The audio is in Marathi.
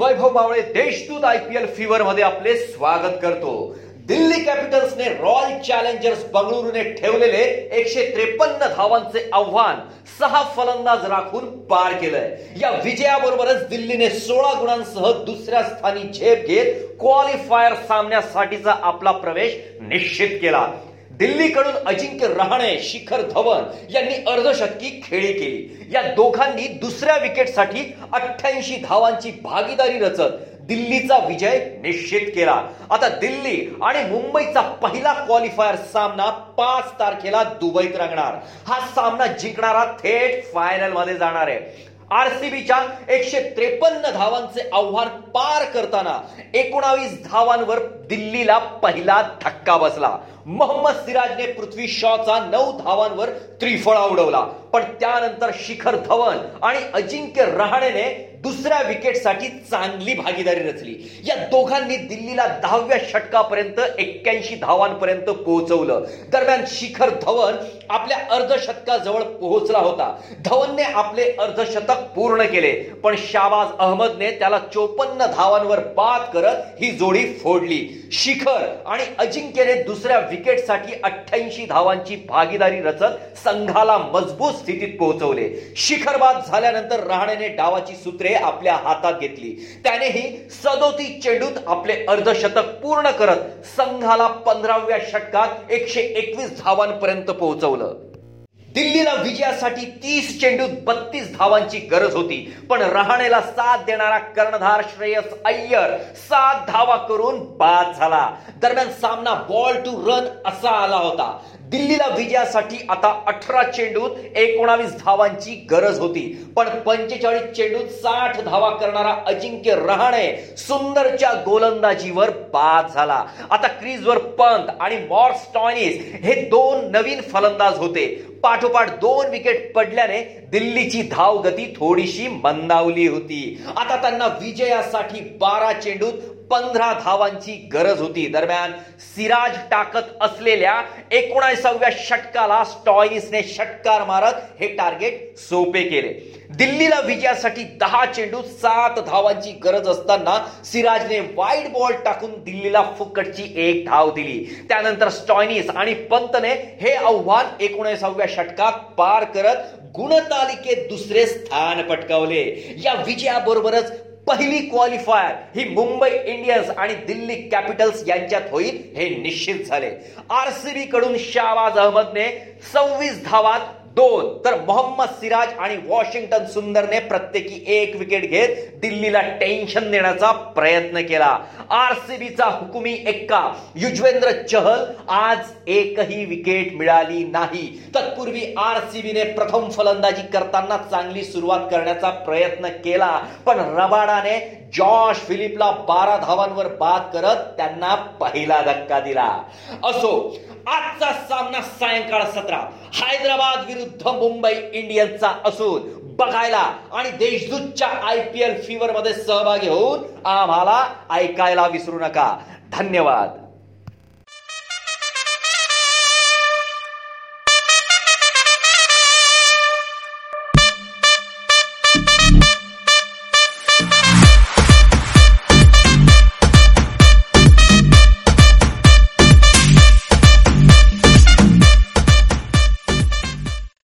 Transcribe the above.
Vaibhav Mawale Deshdoot I P L fever मध्ये आपले स्वागत करतो. दिल्ली कॅपिटल्सने रॉयल चॅलेंजर्स बंगळुरूने ठेवलेले एकशे त्रेपन्न धावांचे आव्हान सहा फलंदाज राखून पार केलंय. या विजयाबरोबरच दिल्लीने सोळा गुणांसह दुसऱ्या स्थानी झेप घेत क्वालिफायर सामन्यासाठीचा आपला प्रवेश निश्चित केला. दिल्लीकडून अजिंक्य रहाणे शिखर धवन यांनी अर्धशतकी खेळी केली. या दोघांनी दुसऱ्या विकेटसाठी अठ्ठ्याऐंशी धावांची भागीदारी रचत दिल्लीचा विजय निश्चित केला. आता दिल्ली आणि मुंबईचा पहिला क्वालिफायर सामना पाच तारखेला दुबईत रंगणार. हा सामना जिंकणारा थेट फायनलमध्ये जाणार आहे. आरसीबीच्या एकशे त्रेपन्न धावांचे आव्हान पार करताना एकोणावीस धावांवर दिल्लीला पहिला धक्का बसला. मोहम्मद सिराजने पृथ्वी शॉचा नऊ धावांवर त्रिफळा उडवला. पण त्यानंतर शिखर धवन आणि अजिंक्य रहाणेने दुसऱ्या विकेटसाठी चांगली भागीदारी रचली. या दोघांनी दिल्लीला दहाव्या षटकापर्यंत एक्क्याऐंशी धावांपर्यंत पोहोचवलं. दरम्यान शिखर धवन आपल्या अर्धशतकाजवळ पोहोचला होता. धवनने आपले अर्धशतक पूर्ण केले पण शाबाज अहमदने त्याला चोपन्न धावांवर बाद करत ही जोडी फोडली. शिखर आणि अजिंक्यने दुसऱ्या विकेटसाठी अठ्ठ्याऐंशी धावांची भागीदारी रचत संघाला मजबूत स्थितीत पोहोचवले. शिखर बाद झाल्यानंतर रहाणेने डावाची सूत्रे आपल्या हातात घेतली. त्यानेही सदोतीस चेंडूत आपले अर्धशतक पूर्ण करत संघाला पंधराव्या षटकात एकशे एकवीस धावांपर्यंत पोहोचवलं. दिल्लीला विजयासाठी तीस चेंडूत बत्तीस धावांची गरज होती. पण रहाणेला साथ देणारा कर्णधार श्रेयस अय्यर सात धावा करून बाद झाला. दरम्यान सामना बॉल टू रन असा आला होता. दिल्लीला विजयासाठी आता अठरा चेंडूत एकोणावीस धावांची गरज होती. पण पंचेचाळीस चेंडूत साठ धावा करणारा अजिंक्य रहाणे सुंदरच्या गोलंदाजीवर बाद झाला. आता क्रीजवर पंत आणि मॉर्स टॉनिस हे दोन नवीन फलंदाज होते. पाठोपाठ दोन विकेट पडल्याने दिल्लीची धावगती थोडीशी मंदावली होती. आता त्यांना विजयासाठी बारा चेंडूत पंधरा धावांची गरज होती. दरम्यान सिराज टाकत असलेल्या एकोणासाव्या षटकाला स्टॉइनिसने षटकार मारत हे टार्गेट सोपे केले. दिल्लीला विजयासाठी दहा चेंडू सात धावांची गरज असताना सिराजने वाईट बॉल टाकून दिल्लीला फुकटची एक धाव दिली. त्यानंतर स्टॉइनिस आणि पंतने हे आव्हान एकोणीसाव्या षटकात पार करत गुणतालिकेत दुसरे स्थान पटकावले. या विजयाबरोबरच पहिली क्वालिफायर ही मुंबई इंडियन्स आणि दिल्ली कॅपिटल्स यांच्यात होईल हे निश्चित झाले. आरसीबी कडून शाहबाज अहमदने सव्वीस धावात दोन. तर मोहम्मद सिराज आणि वॉशिंग्टन सुंदरने प्रत्येकी एक विकेट घेत दिल्लीला टेन्शन देण्याचा प्रयत्न केला. आरसीबीचा हुकुमी एक्का. युजवेंद्र चहल आज एकही विकेट मिळाली नाही. तत्पूर्वी आरसीबीने प्रथम फलंदाजी करताना चांगली सुरुवात करण्याचा प्रयत्न केला. पण रबाडाने जॉश फिलिपला बारा धावांवर बाद करत त्यांना पहिला धक्का दिला. असो आजचा सामना सायंकाळ सतरा. हैदराबाद विरुद्ध मुंबई इंडियन्सचा असून बघायला आणि देशदूतच्या आय पी एल फीवर मध्ये सहभागी होऊन आम्हाला ऐकायला विसरू नका. धन्यवाद.